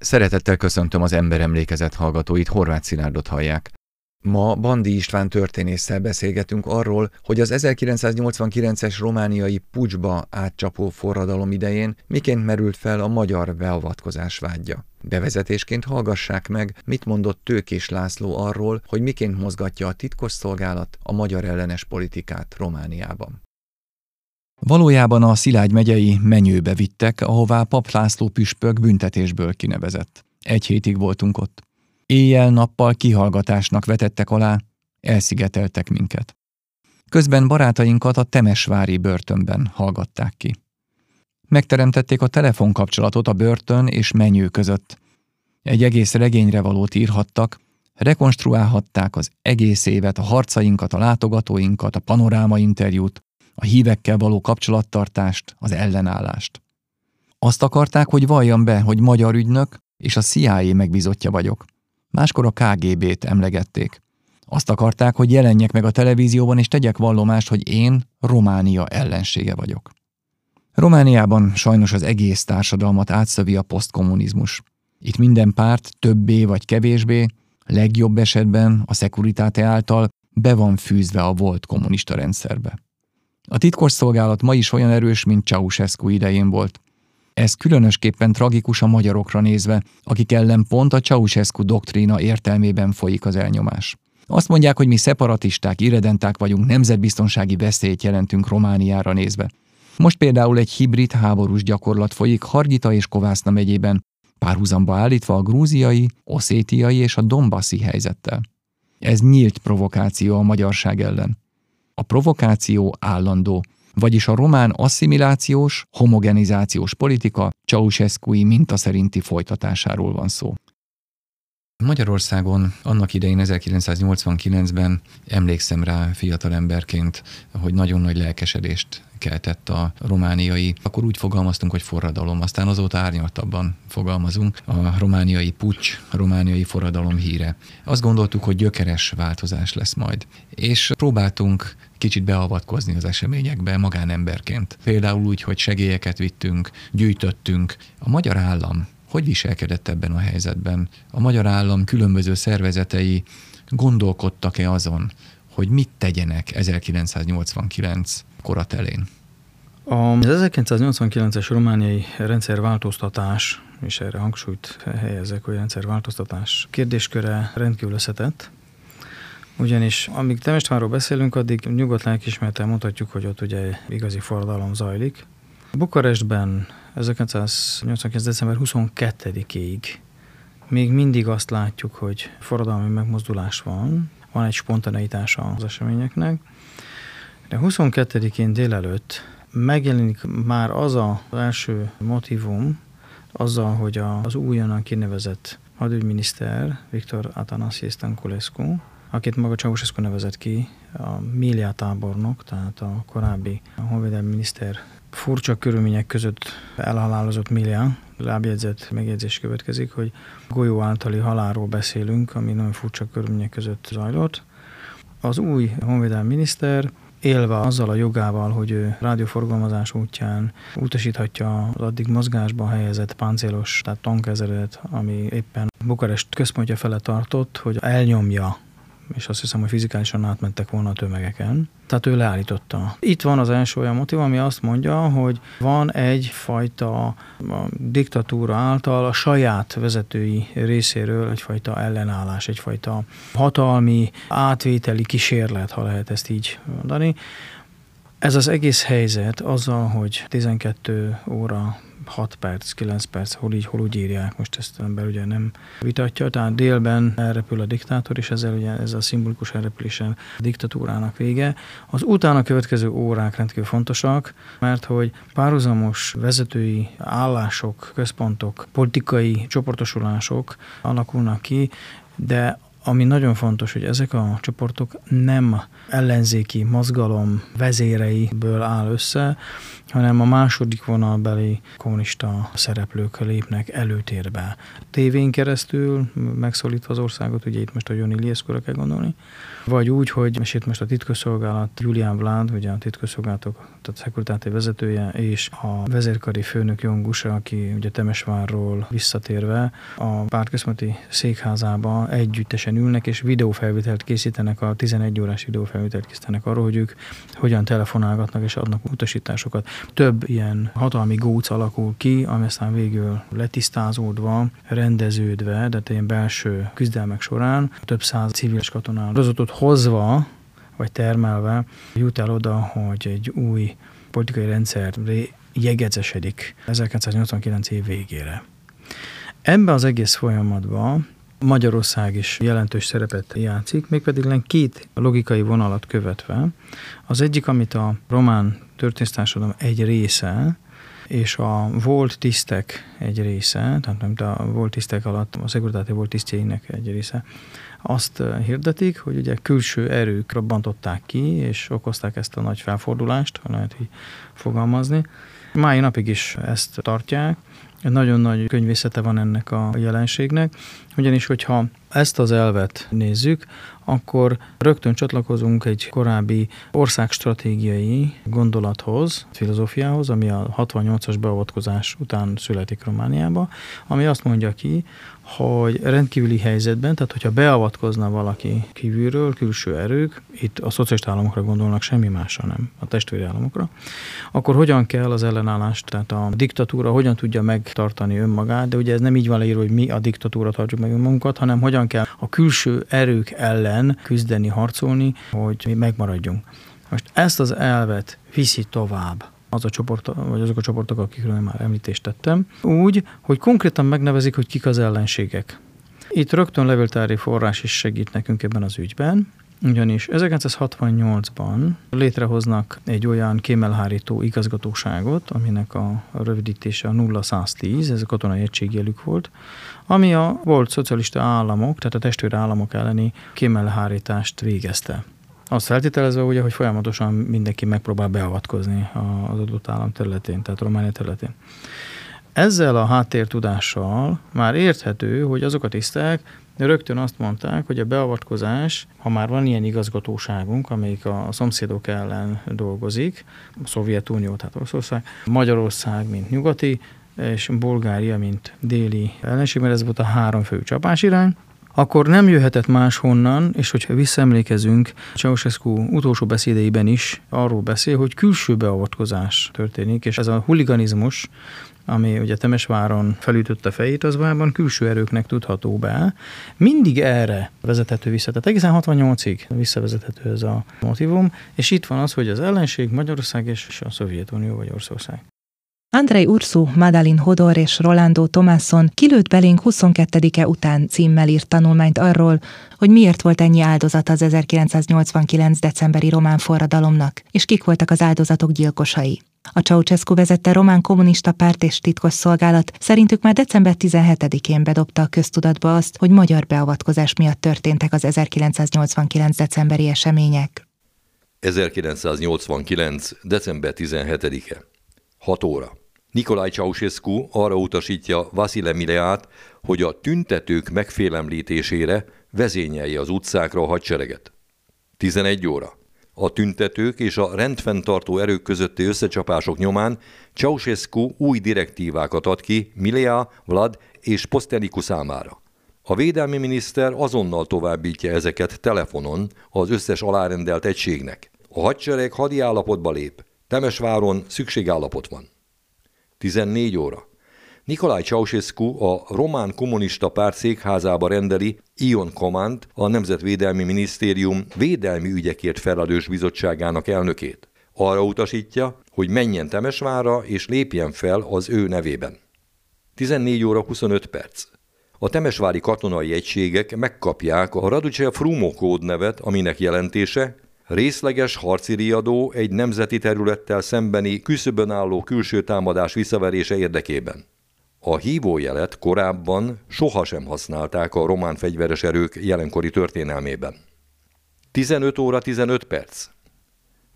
Szeretettel köszöntöm az emberemlékezet hallgatóit, Horváth Szilárdot hallják. Ma Bandi István történésszel beszélgetünk arról, hogy az 1989-es romániai pucsba átcsapó forradalom idején miként merült fel a magyar beavatkozás vágya. Bevezetésként hallgassák meg, mit mondott Tőkés László arról, hogy miként mozgatja a titkosszolgálat a magyar ellenes politikát Romániában. Valójában a Szilágy megyei menyőbe vittek, ahová Pap László püspök büntetésből kinevezett. Egy hétig voltunk ott. Éjjel-nappal kihallgatásnak vetettek alá, elszigeteltek minket. Közben barátainkat a Temesvári börtönben hallgatták ki. Megteremtették a telefonkapcsolatot a börtön és menyő között. Egy egész regényre valót írhattak, rekonstruálhatták az egész évet, a harcainkat, a látogatóinkat, a panoráma interjút, a hívekkel való kapcsolattartást, az ellenállást. Azt akarták, hogy valljam be, hogy magyar ügynök és a CIA megbizotja vagyok. Máskor a KGB-t emlegették. Azt akarták, hogy jelenjek meg a televízióban, és tegyek vallomást, hogy én Románia ellensége vagyok. Romániában sajnos az egész társadalmat átszövi a posztkommunizmus. Itt minden párt többé vagy kevésbé, legjobb esetben a szekuritáte által be van fűzve a volt kommunista rendszerbe. A titkosszolgálat ma is olyan erős, mint Ceausescu idején volt. Ez különösképpen tragikus a magyarokra nézve, akik ellen pont a Ceausescu doktrína értelmében folyik az elnyomás. Azt mondják, hogy mi szeparatisták, irredenták vagyunk, nemzetbiztonsági veszélyt jelentünk Romániára nézve. Most például egy hibrid háborús gyakorlat folyik Hargita és Kovászna megyében, párhuzamba állítva a grúziai, oszétiai és a dombaszi helyzettel. Ez nyílt provokáció a magyarság ellen. A provokáció állandó, vagyis a román asszimilációs, homogenizációs politika Ceausescu-i minta szerinti folytatásáról van szó. Magyarországon annak idején 1989-ben emlékszem rá fiatalemberként, hogy nagyon nagy lelkesedést keltett a romániai, akkor úgy fogalmaztunk, hogy forradalom, aztán azóta árnyaltabban fogalmazunk, a romániai pucs, a romániai forradalom híre. Azt gondoltuk, hogy gyökeres változás lesz majd. És próbáltunk kicsit beavatkozni az eseményekbe magánemberként. Például úgy, hogy segélyeket vittünk, gyűjtöttünk. A magyar állam hogy viselkedett ebben a helyzetben? A magyar állam különböző szervezetei gondolkodtak-e azon, hogy mit tegyenek 1989 koratelén? Az 1989-es romániai rendszerváltoztatás, és erre hangsúlyt helyezek, hogy rendszerváltoztatás kérdésköre rendkívül összetett, ugyanis amíg Temestvárról beszélünk, addig nyugodt lelkismertel mondhatjuk, hogy ott ugye igazi forradalom zajlik. Bukarestben 1989. december 22-ig még mindig azt látjuk, hogy forradalmi megmozdulás van, van egy spontaneitása az eseményeknek, de 22-én délelőtt megjelenik már az az első motivum, azzal, hogy az újonnan kinevezett hadügyminiszter Viktor Atanasi Stankulescu, akit maga Ceausescu nevezett ki, a Milia tábornok, tehát a korábbi honvédelmi miniszter furcsa körülmények között elhalálozott Milia, lábjegyzet megjegyzés következik, hogy golyó általi halálról beszélünk, ami nagyon furcsa körülmények között zajlott. Az új honvédelmi miniszter élve azzal a jogával, hogy ő rádióforgalmazás útján utasíthatja az addig mozgásba helyezett páncélos, tehát tankezeret, ami éppen Bukarest központja fele tartott, hogy elnyomja és azt hiszem, hogy fizikálisan átmentek volna a tömegeken. Tehát ő leállította. Itt van az első olyan motiv, ami azt mondja, hogy van egyfajta a diktatúra által a saját vezetői részéről egyfajta ellenállás, egyfajta hatalmi átvételi kísérlet, ha lehet ezt így mondani. Ez az egész helyzet azzal, hogy 12 óra 6 perc, 9 perc, hol így, hol úgy írják, most ezt ember ugye nem vitatja, tehát délben elrepül a diktátor, és ezzel ugye ez a szimbolikus elrepülésen a diktatúrának vége. Az utána következő órák rendkívül fontosak, mert hogy párhuzamos vezetői állások, központok, politikai csoportosulások alakulnak ki, de ami nagyon fontos, hogy ezek a csoportok nem ellenzéki mozgalom vezéreiből áll össze, hanem a második vonalbeli kommunista szereplők lépnek előtérbe. Tévén keresztül megszólítva az országot, ugye itt most a Joni Lieszkora kell gondolni, vagy úgy, hogy és itt most a titkosszolgálat Julián Vlád, ugye a titkosszolgálatok, tehát a szekuritáti vezetője, és a vezérkari főnök Jongusa, aki ugye Temesvárról visszatérve a pártközponti székházába együttesen ülnek, és videófelvételt készítenek, a 11 órás videófelvételt készítenek arról, hogy ők hogyan telefonálgatnak és adnak utasításokat. Több ilyen hatalmi góc alakul ki, ami aztán végül letisztázódva, rendeződve, de ilyen belső küzdelmek során több száz civil katonázatot hozva, vagy termelve jut el oda, hogy egy új politikai rendszer jegecesedik 1989 év végére. Ebben az egész folyamatban Magyarország is jelentős szerepet játszik, mégpedig két logikai vonalat követve. Az egyik, amit a román történésztársadalom egy része, és a volt tisztek egy része, tehát nem a volt tisztek alatt a szekuritáti volt tisztjeinek egy része, azt hirdetik, hogy ugye külső erők robbantották ki, és okozták ezt a nagy felfordulást, ha lehet így fogalmazni. Mai napig is ezt tartják, nagyon nagy könyvészete van ennek a jelenségnek, ugyanis hogyha ezt az elvet nézzük, akkor rögtön csatlakozunk egy korábbi országstratégiai gondolathoz, filozófiához, ami a 68-as beavatkozás után születik Romániába, ami azt mondja ki, hogy rendkívüli helyzetben, tehát hogyha beavatkozna valaki kívülről, külső erők, itt a szociális államokra gondolnak, semmi másra nem, a testvéri államokra, akkor hogyan kell az ellenállást, tehát a diktatúra hogyan tudja megtartani önmagát, de ugye ez nem így van leírva, hogy mi a diktatúra tartjuk meg önmagunkat, hanem hogyan kell a külső erők ellen küzdeni, harcolni, hogy mi megmaradjunk. Most ezt az elvet viszi tovább az a csoport, vagy azok a csoportok, akikről már említést tettem, úgy, hogy konkrétan megnevezik, hogy kik az ellenségek. Itt rögtön levéltári forrás is segít nekünk ebben az ügyben, ugyanis 1968-ban létrehoznak egy olyan kémelhárító igazgatóságot, aminek a rövidítése a 0110, ez a katonai egységjelük volt, ami a volt szocialista államok, tehát a testvér államok elleni kémelhárítást végezte. Azt feltételezve ugye, hogy folyamatosan mindenki megpróbál beavatkozni az adott állam területén, tehát Románia területén. Ezzel a háttértudással már érthető, hogy azok a tisztek rögtön azt mondták, hogy a beavatkozás, ha már van ilyen igazgatóságunk, amelyik a szomszédok ellen dolgozik, a Szovjetunió, tehát Oroszország, Magyarország, mint nyugati, és Bulgária, mint déli ellenség, mert ez volt a három fő csapásirány, akkor nem jöhetett máshonnan, és hogyha visszaemlékezünk, Ceausescu utolsó beszédeiben is arról beszél, hogy külső beavatkozás történik, és ez a huliganizmus, ami ugye Temesváron felütötte fejét, az valójában külső erőknek tudható be. Mindig erre vezethető vissza, tehát egészen 68-ig visszavezethető ez a motivum, és itt van az, hogy az ellenség Magyarország és a Szovjetunió vagy Oroszország. Andrei Ursu, Madalin Hodor és Rolando Tomasson kilőtt belénk 22-e után címmel írt tanulmányt arról, hogy miért volt ennyi áldozat az 1989. decemberi román forradalomnak, és kik voltak az áldozatok gyilkosai. A Ceausescu vezette román kommunista párt és titkos szolgálat szerintük már december 17-én bedobta a köztudatba azt, hogy magyar beavatkozás miatt történtek az 1989. decemberi események. 1989. december 17-e. 6 óra. Nikolaj Ceausescu arra utasítja Vasile Mileát, hogy a tüntetők megfélemlítésére vezényelje az utcákra a hadsereget. 11 óra. A tüntetők és a rendfenntartó erők közötti összecsapások nyomán Ceausescu új direktívákat ad ki Milea, Vlad és Posteniku számára. A védelmi miniszter azonnal továbbítja ezeket telefonon az összes alárendelt egységnek. A hadsereg hadi állapotba lép. Temesváron szükségállapot van. 14 óra. Nikolaj Ceausescu a román kommunista párt székházába rendeli Ion Command, a Nemzetvédelmi Minisztérium védelmi ügyekért felelős bizottságának elnökét. Arra utasítja, hogy menjen Temesvára és lépjen fel az ő nevében. 14 óra 25 perc. A temesvári katonai egységek megkapják a Raduce Frumo kódnevet, aminek jelentése Részleges harci riadó egy nemzeti területtel szembeni küszöbön álló külső támadás visszaverése érdekében. A hívójelet korábban sohasem használták a román fegyveres erők jelenkori történelmében. 15 óra 15 perc.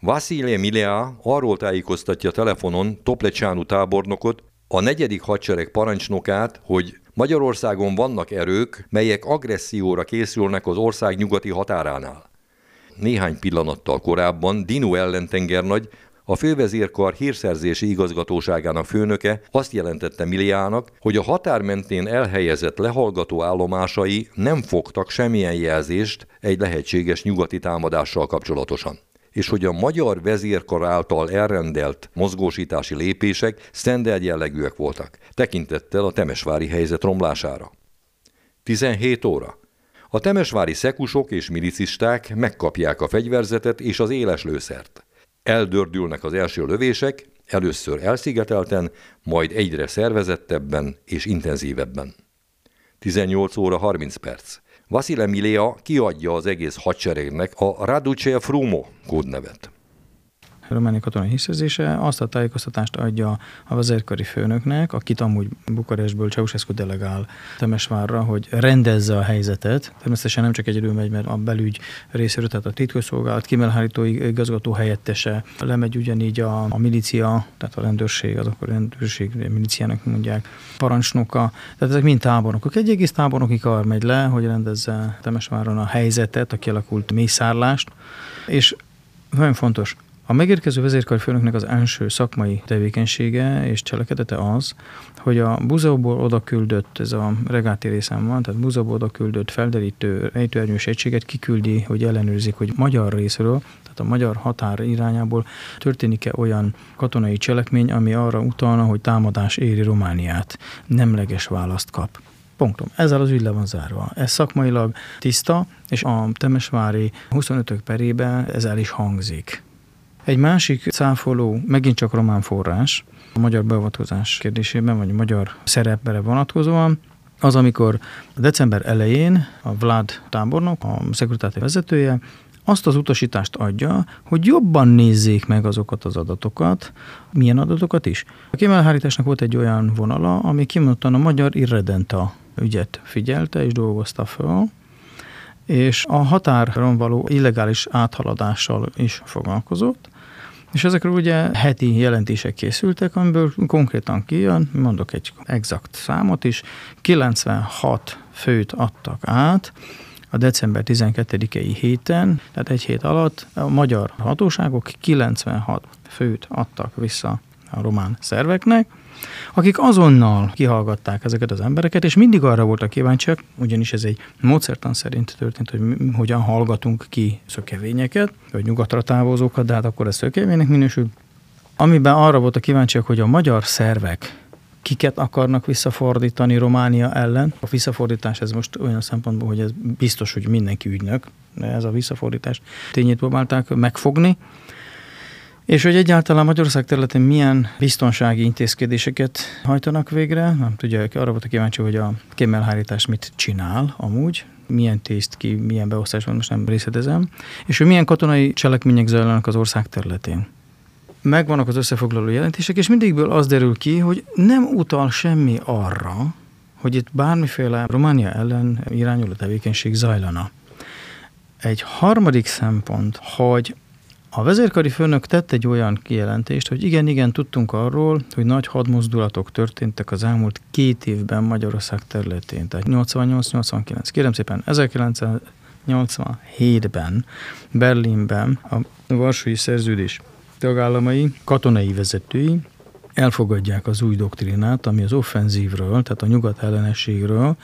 Vasilij Milea arról tájékoztatja telefonon Toplecsánu tábornokot, a negyedik hadsereg parancsnokát, hogy Magyarországon vannak erők, melyek agresszióra készülnek az ország nyugati határánál. Néhány pillanattal korábban Dinu ellentengernagy, a fővezérkar hírszerzési igazgatóságának főnöke azt jelentette Miliának, hogy a határ mentén elhelyezett lehallgató állomásai nem fogtak semmilyen jelzést egy lehetséges nyugati támadással kapcsolatosan és hogy a magyar vezérkar által elrendelt mozgósítási lépések standard jellegűek voltak, tekintettel a temesvári helyzet romlására. 17 óra. A temesvári szekusok és milicisták megkapják a fegyverzetet és az éles lőszert. Eldördülnek az első lövések, először elszigetelten, majd egyre szervezettebben és intenzívebben. 18 óra 30 perc. Vasile Milea kiadja az egész hadseregnek a Raduce Frumo kódnevet románia katonai hiszerzése azt a tájékoztatást adja a vezérkari főnöknek, akit amúgy Bukarestből Ceausescu delegál Temesvárra, hogy rendezze a helyzetet. Természetesen nem csak egyedül megy, mert a belügy részéről, tehát a titkosszolgálat kimelhárító igazgató helyettese, lemegy ugyanígy a, a milícia, tehát a rendőrség, azok a rendőrség milíciának mondják, parancsnoka, tehát ezek mind tábornokok. Egy egész tábornoki kar megy le, hogy rendezze Temesváron a helyzetet, a kialakult mészárlást, és nagyon fontos, a megérkező vezérkarfőnöknek az első szakmai tevékenysége és cselekedete az, hogy a Buzaóból oda küldött, ez a regáti részem van, tehát Buzaóból oda küldött felderítő ejtőernyős egységet kiküldi, hogy ellenőrzik, hogy magyar részről, tehát a magyar határ irányából történik-e olyan katonai cselekmény, ami arra utalna, hogy támadás éri Romániát. Nemleges választ kap. Pontom. Ezzel az ügy le van zárva. Ez szakmailag tiszta, és a Temesvári 25-ök perébe ez el is hangzik. Egy másik cáfoló, megint csak román forrás, a magyar beavatkozás kérdésében, vagy magyar szerepre vonatkozóan, az, amikor december elején a Vlad tábornok, a szekuritáti vezetője, azt az utasítást adja, hogy jobban nézzék meg azokat az adatokat, milyen adatokat is. A kimelhárításnak volt egy olyan vonala, ami kimondottan a magyar irredenta ügyet figyelte és dolgozta föl, és a határon való illegális áthaladással is foglalkozott, és ezekről ugye heti jelentések készültek, amiből konkrétan kijön, mondok egy exakt számot is, 96 főt adtak át, a december 12-i héten, tehát egy hét alatt. A magyar hatóságok 96 főt adtak vissza a román szerveknek, akik azonnal kihallgatták ezeket az embereket, és mindig arra voltak kíváncsiak, ugyanis ez egy módszertan szerint történt, hogy hogyan hallgatunk ki szökevényeket, vagy nyugatra távozókat, de hát akkor ez szökevénynek minősül. Amiben arra voltak kíváncsiak, hogy a magyar szervek kiket akarnak visszafordítani Románia ellen. A visszafordítás ez most olyan szempontból, hogy ez biztos, hogy mindenki ügynök, de ez a visszafordítás tényét próbálták megfogni. És hogy egyáltalán Magyarország területén milyen biztonsági intézkedéseket hajtanak végre, nem tudja, arra volt a kíváncsi, hogy a kémelhárítás mit csinál amúgy, milyen tészt ki, milyen beosztás van, most nem részletezem, és hogy milyen katonai cselekmények zajlanak az ország területén. Megvannak az összefoglaló jelentések, és mindigből az derül ki, hogy nem utal semmi arra, hogy itt bármiféle Románia ellen irányuló tevékenység zajlana. Egy harmadik szempont, hogy a vezérkari főnök tett egy olyan kijelentést, hogy igen, igen, tudtunk arról, hogy nagy hadmozdulatok történtek az elmúlt két évben Magyarország területén, tehát 88-89. Kérem szépen, 1987-ben Berlinben a Varsói Szerződés tagállamai, katonai vezetői elfogadják az új doktrinát, ami az offenzívről, tehát a nyugat ellenességről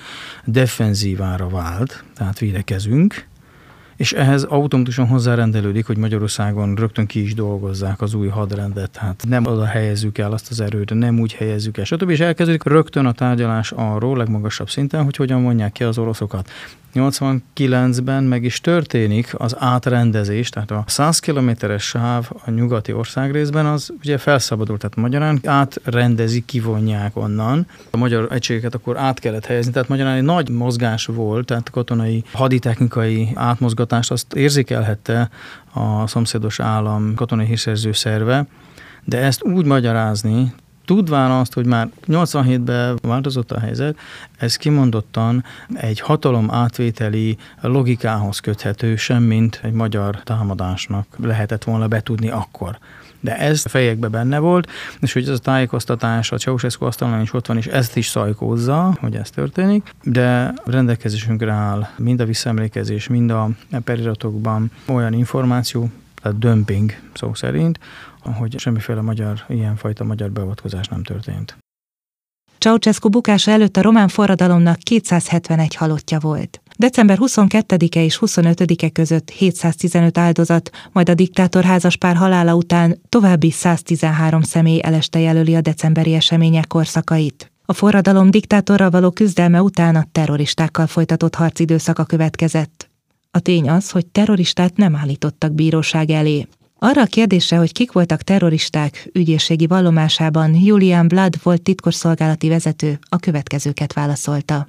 defenzívára vált, tehát védekezünk, és ehhez automatikusan hozzárendelődik, hogy Magyarországon rögtön ki is dolgozzák az új hadrendet, hát nem oda helyezzük el azt az erőt, nem úgy helyezzük el, stb. És elkezdődik rögtön a tárgyalás arról legmagasabb szinten, hogy hogyan vonják ki az oroszokat. 89-ben meg is történik az átrendezés, tehát a 100 kilométeres sáv a nyugati országrészben az ugye felszabadult, tehát magyarán átrendezi, kivonják onnan. A magyar egységeket akkor át kellett helyezni, tehát magyarán egy nagy mozgás volt, tehát katonai haditechnikai átmozgatást azt érzékelhette a szomszédos állam katonai hírszerző szerve, de ezt úgy magyarázni, tudván azt, hogy már 87-ben változott a helyzet, ez kimondottan egy hatalom átvételi logikához köthető, semmint egy magyar támadásnak lehetett volna betudni akkor. De ez fejekbe benne volt, és hogy ez a tájékoztatás a Ceausescu asztalon is ott van, és ezt is szajkózza, hogy ez történik, de rendelkezésünkre áll mind a visszaemlékezés, mind a periratokban olyan információ, tehát dömping szó szerint, hogy semmiféle magyar, ilyenfajta magyar beavatkozás nem történt. Ceausescu bukása előtt a román forradalomnak 271 halottja volt. December 22-e és 25-e között 715 áldozat, majd a diktátor házaspár halála után további 113 személy eleste jelöli a decemberi események korszakait. A forradalom diktátorral való küzdelme után a terroristákkal folytatott harcidőszaka következett. A tény az, hogy terroristát nem állítottak bíróság elé. Arra a kérdésre, hogy kik voltak terroristák, ügyészségi vallomásában Julian Blood volt titkosszolgálati vezető, a következőket válaszolta.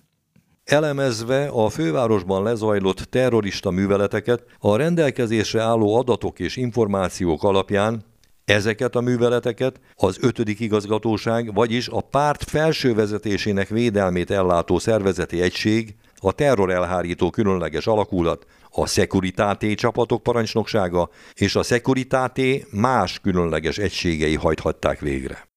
Elemezve a fővárosban lezajlott terrorista műveleteket, a rendelkezésre álló adatok és információk alapján Ezeket a műveleteket az ötödik igazgatóság, vagyis a párt felső vezetésének védelmét ellátó szervezeti egység, a terrorelhárító különleges alakulat, a Securitate csapatok parancsnoksága és a Securitate más különleges egységei hajthatták végre.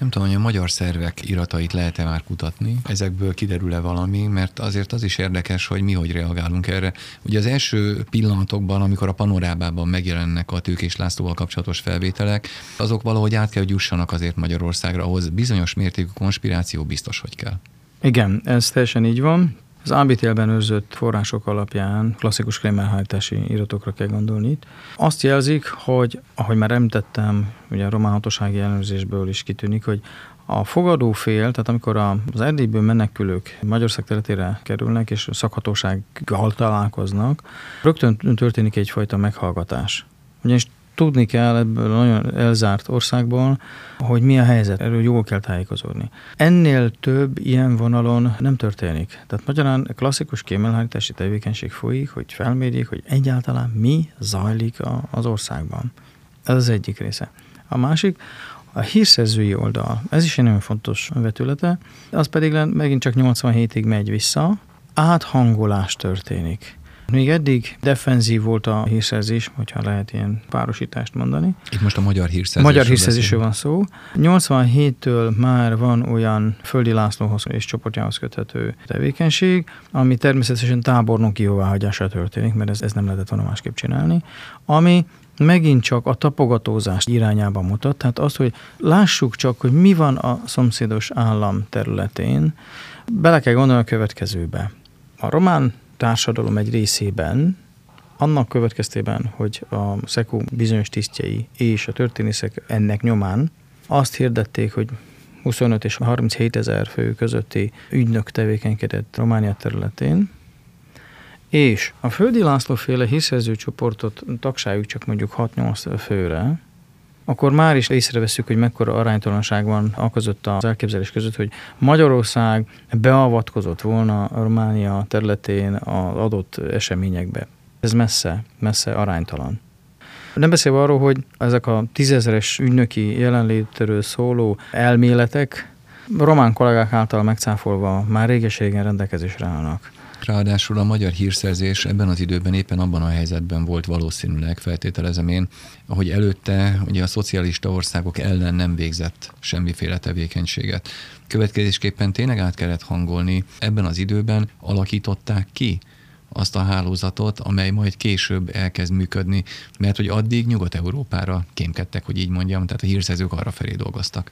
Nem tudom, hogy a magyar szervek iratait lehet-e már kutatni, ezekből kiderül-e valami, mert azért az is érdekes, hogy mi hogy reagálunk erre. Ugye az első pillanatokban, amikor a panorábában megjelennek a Tőkés Lászlóval kapcsolatos felvételek, azok valahogy át kell, hogy jussanak azért Magyarországra, ahhoz bizonyos mértékű konspiráció biztos, hogy kell. Igen, ez teljesen így van. Az ábítélben őrzött források alapján klasszikus krémerhajtási iratokra kell gondolni itt. Azt jelzik, hogy, ahogy már említettem, ugye a román hatósági ellenőrzésből is kitűnik, hogy a fogadó fél, tehát amikor az Erdélyből menekülők Magyarország területére kerülnek, és szakhatósággal találkoznak, rögtön történik egyfajta meghallgatás. Ugyanis tudni kell ebből a nagyon elzárt országból, hogy mi a helyzet, erről jól kell tájékozódni. Ennél több ilyen vonalon nem történik. Tehát magyarán klasszikus kémelhárítási tevékenység folyik, hogy felmérjék, hogy egyáltalán mi zajlik az országban. Ez az egyik része. A másik, a hírszerzői oldal, ez is egy nagyon fontos vetülete, az pedig megint csak 87-ig megy vissza, áthangolás történik. Még eddig defenzív volt a hírszerzés, hogyha lehet ilyen párosítást mondani. Itt most a magyar hírszerzésről Magyar hírszerzésről van szó. 87-től már van olyan Földi Lászlóhoz és csoportjához köthető tevékenység, ami természetesen tábornoki jóváhagyásra történik, mert ez, ez nem lehetett volna másképp csinálni, ami megint csak a tapogatózás irányába mutat, tehát az, hogy lássuk csak, hogy mi van a szomszédos állam területén, bele kell gondolni a következőbe. A román társadalom egy részében, annak következtében, hogy a SZEKU bizonyos tisztjei és a történészek ennek nyomán azt hirdették, hogy 25 és 37 ezer fő közötti ügynök tevékenykedett Románia területén, és a Földi László féle hiszerző csoportot tagságuk csak mondjuk 6-8 főre, akkor már is észreveszünk, hogy mekkora aránytalanság van a között az elképzelés között, hogy Magyarország beavatkozott volna a Románia területén az adott eseményekbe. Ez messze, messze aránytalan. Nem beszélve arról, hogy ezek a tízezeres ügynöki jelenlétről szóló elméletek román kollégák által megcáfolva már réges-régen rendelkezésre állnak. Ráadásul a magyar hírszerzés ebben az időben éppen abban a helyzetben volt valószínűleg, feltételezem én, hogy előtte ugye a szocialista országok ellen nem végzett semmiféle tevékenységet. Következésképpen tényleg át kellett hangolni, ebben az időben alakították ki azt a hálózatot, amely majd később elkezd működni, mert hogy addig Nyugat-Európára kémkedtek, hogy így mondjam, tehát a hírszerzők arra felé dolgoztak.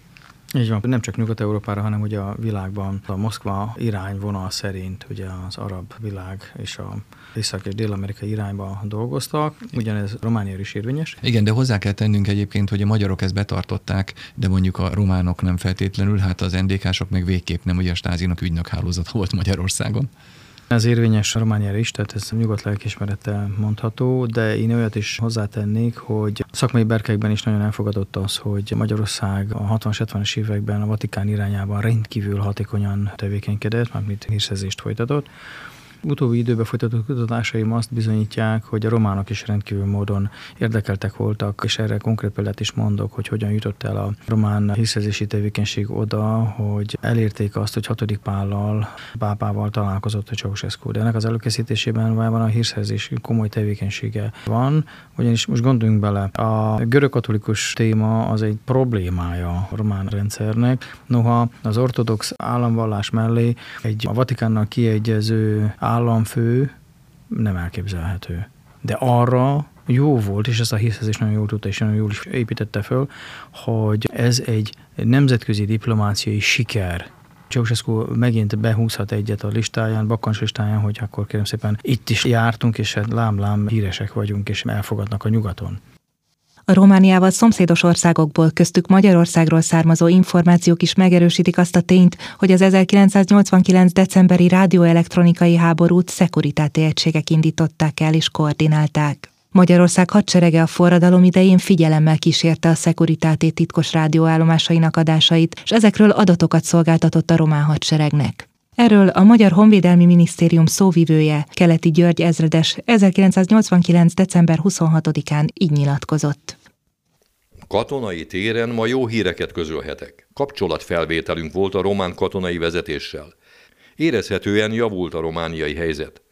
Így van, nem csak Nyugat-Európára, hanem ugye a világban a Moszkva irányvonal szerint ugye az arab világ és a észak- és dél-amerika irányba dolgoztak, ugyanez Románia is érvényes. Igen, de hozzá kell tennünk egyébként, hogy a magyarok ezt betartották, de mondjuk a románok nem feltétlenül, hát az NDK-sok meg végképp nem, ugye a stázinak ügynök hálózat volt Magyarországon. Ez érvényes Romániára is, tehát ez nyugodt lelkismerettel mondható, de én olyat is hozzátennék, hogy szakmai berkekben is nagyon elfogadott az, hogy Magyarország a 60-70-es években a Vatikán irányában rendkívül hatékonyan tevékenykedett, mármint hírszerzést folytatott, Utóbbi időben folytatott kutatásaim azt bizonyítják, hogy a románok is rendkívül módon érdekeltek voltak, és erre konkrét példát is mondok, hogy hogyan jutott el a román hiszezési tevékenység oda, hogy elérték azt, hogy hatodik pállal, pápával találkozott a Ceausescu. De ennek az előkészítésében van a hírszerzés komoly tevékenysége van, ugyanis most gondoljunk bele, a görög-katolikus téma az egy problémája a román rendszernek, noha az ortodox államvallás mellé egy a Vatikánnal kiegyező államfő nem elképzelhető. De arra jó volt, és ezt a hiszezés nagyon jól tudta, és nagyon jól is építette föl, hogy ez egy nemzetközi diplomáciai siker Ceausescu megint behúzhat egyet a listáján, Bakkans listáján, hogy akkor kérem szépen itt is jártunk, és hát lám-lám híresek vagyunk, és elfogadnak a nyugaton. A Romániával szomszédos országokból, köztük Magyarországról származó információk is megerősítik azt a tényt, hogy az 1989. decemberi rádióelektronikai háborút szekuritáti egységek indították el és koordinálták. Magyarország hadserege a forradalom idején figyelemmel kísérte a szekuritáté titkos rádióállomásainak adásait, és ezekről adatokat szolgáltatott a román hadseregnek. Erről a Magyar Honvédelmi Minisztérium szóvivője, Keleti György ezredes 1989. december 26-án így nyilatkozott. Katonai téren ma jó híreket közölhetek. Kapcsolatfelvételünk volt a román katonai vezetéssel. Érezhetően javult a romániai helyzet.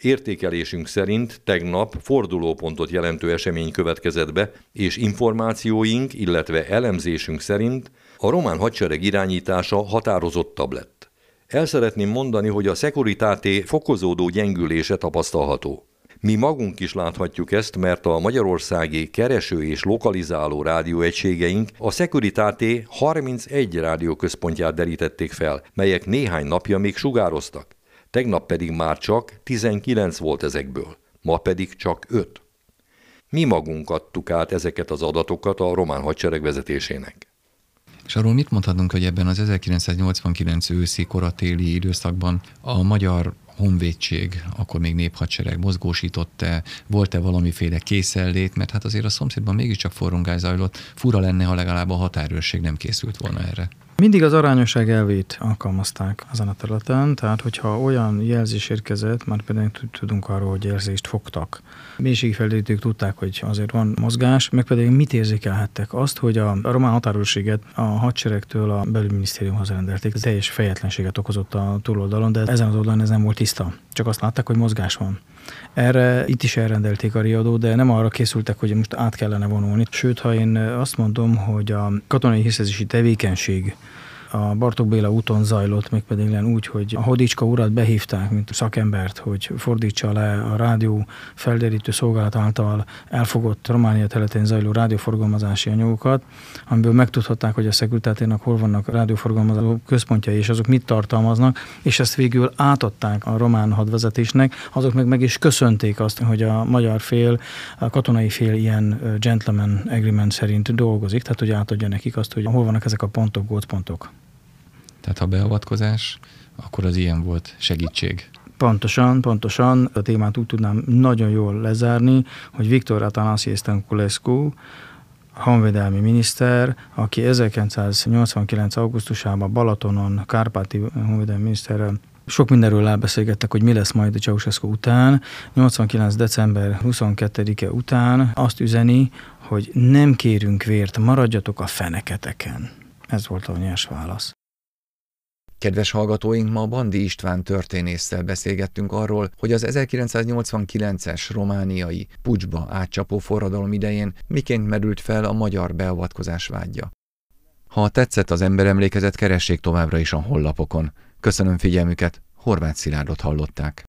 Értékelésünk szerint tegnap fordulópontot jelentő esemény következett be, és információink, illetve elemzésünk szerint a román hadsereg irányítása határozottabb lett. El szeretném mondani, hogy a szekuritáté fokozódó gyengülése tapasztalható. Mi magunk is láthatjuk ezt, mert a magyarországi kereső és lokalizáló rádióegységeink a Securitate 31 rádióközpontját derítették fel, melyek néhány napja még sugároztak. Tegnap pedig már csak 19 volt ezekből, ma pedig csak 5. Mi magunk adtuk át ezeket az adatokat a román hadsereg vezetésének. És arról mit mondhatunk, hogy ebben az 1989 őszi koratéli időszakban a magyar honvédség, akkor még néphadsereg mozgósított-e, volt-e valamiféle készellét, mert hát azért a szomszédban mégiscsak forrongás zajlott, fura lenne, ha legalább a határőrség nem készült volna erre. Mindig az arányosság elvét alkalmazták ezen a területen, tehát hogyha olyan jelzés érkezett, már például tudunk arról, hogy jelzést fogtak. Mélységfelderítők tudták, hogy azért van mozgás, meg pedig mit érzékelhettek? Azt, hogy a román határőrséget a hadseregtől a belügyminisztériumhoz rendelték. Teljes fejetlenséget okozott a túloldalon, de ezen az oldalon ez nem volt tiszta. Csak azt látták, hogy mozgás van. Erre itt is elrendelték a riadót, de nem arra készültek, hogy most át kellene vonulni. Sőt, ha én azt mondom, hogy a katonai hiszezési tevékenység a Bartók Béla úton zajlott, mégpedig len úgy, hogy a Hodicska urat behívták, mint szakembert, hogy fordítsa le a rádió felderítő szolgálat által elfogott Románia területén zajló rádióforgalmazási anyagokat, amiből megtudhatták, hogy a szekuritátének hol vannak rádióforgalmazó központjai, és azok mit tartalmaznak, és ezt végül átadták a román hadvezetésnek, azok meg meg is köszönték azt, hogy a magyar fél, a katonai fél ilyen gentleman agreement szerint dolgozik, tehát hogy átadja nekik azt, hogy hol vannak ezek a pontok, gócpontok. Tehát ha beavatkozás, akkor az ilyen volt segítség. Pontosan, pontosan. A témát úgy tudnám nagyon jól lezárni, hogy Viktor Atanasi Stankulescu, honvédelmi miniszter, aki 1989. augusztusában Balatonon, Kárpáti honvédelmi miniszterrel sok mindenről elbeszélgettek, hogy mi lesz majd a Ceausescu után. 89. december 22-e után azt üzeni, hogy nem kérünk vért, maradjatok a feneketeken. Ez volt a nyers válasz. Kedves hallgatóink, ma Bandi István történésszel beszélgettünk arról, hogy az 1989-es romániai pucsba átcsapó forradalom idején miként merült fel a magyar beavatkozás vágya. Ha tetszett az emberemlékezet, keressék továbbra is a hollapokon. Köszönöm figyelmüket, Horváth Szilárdot hallották.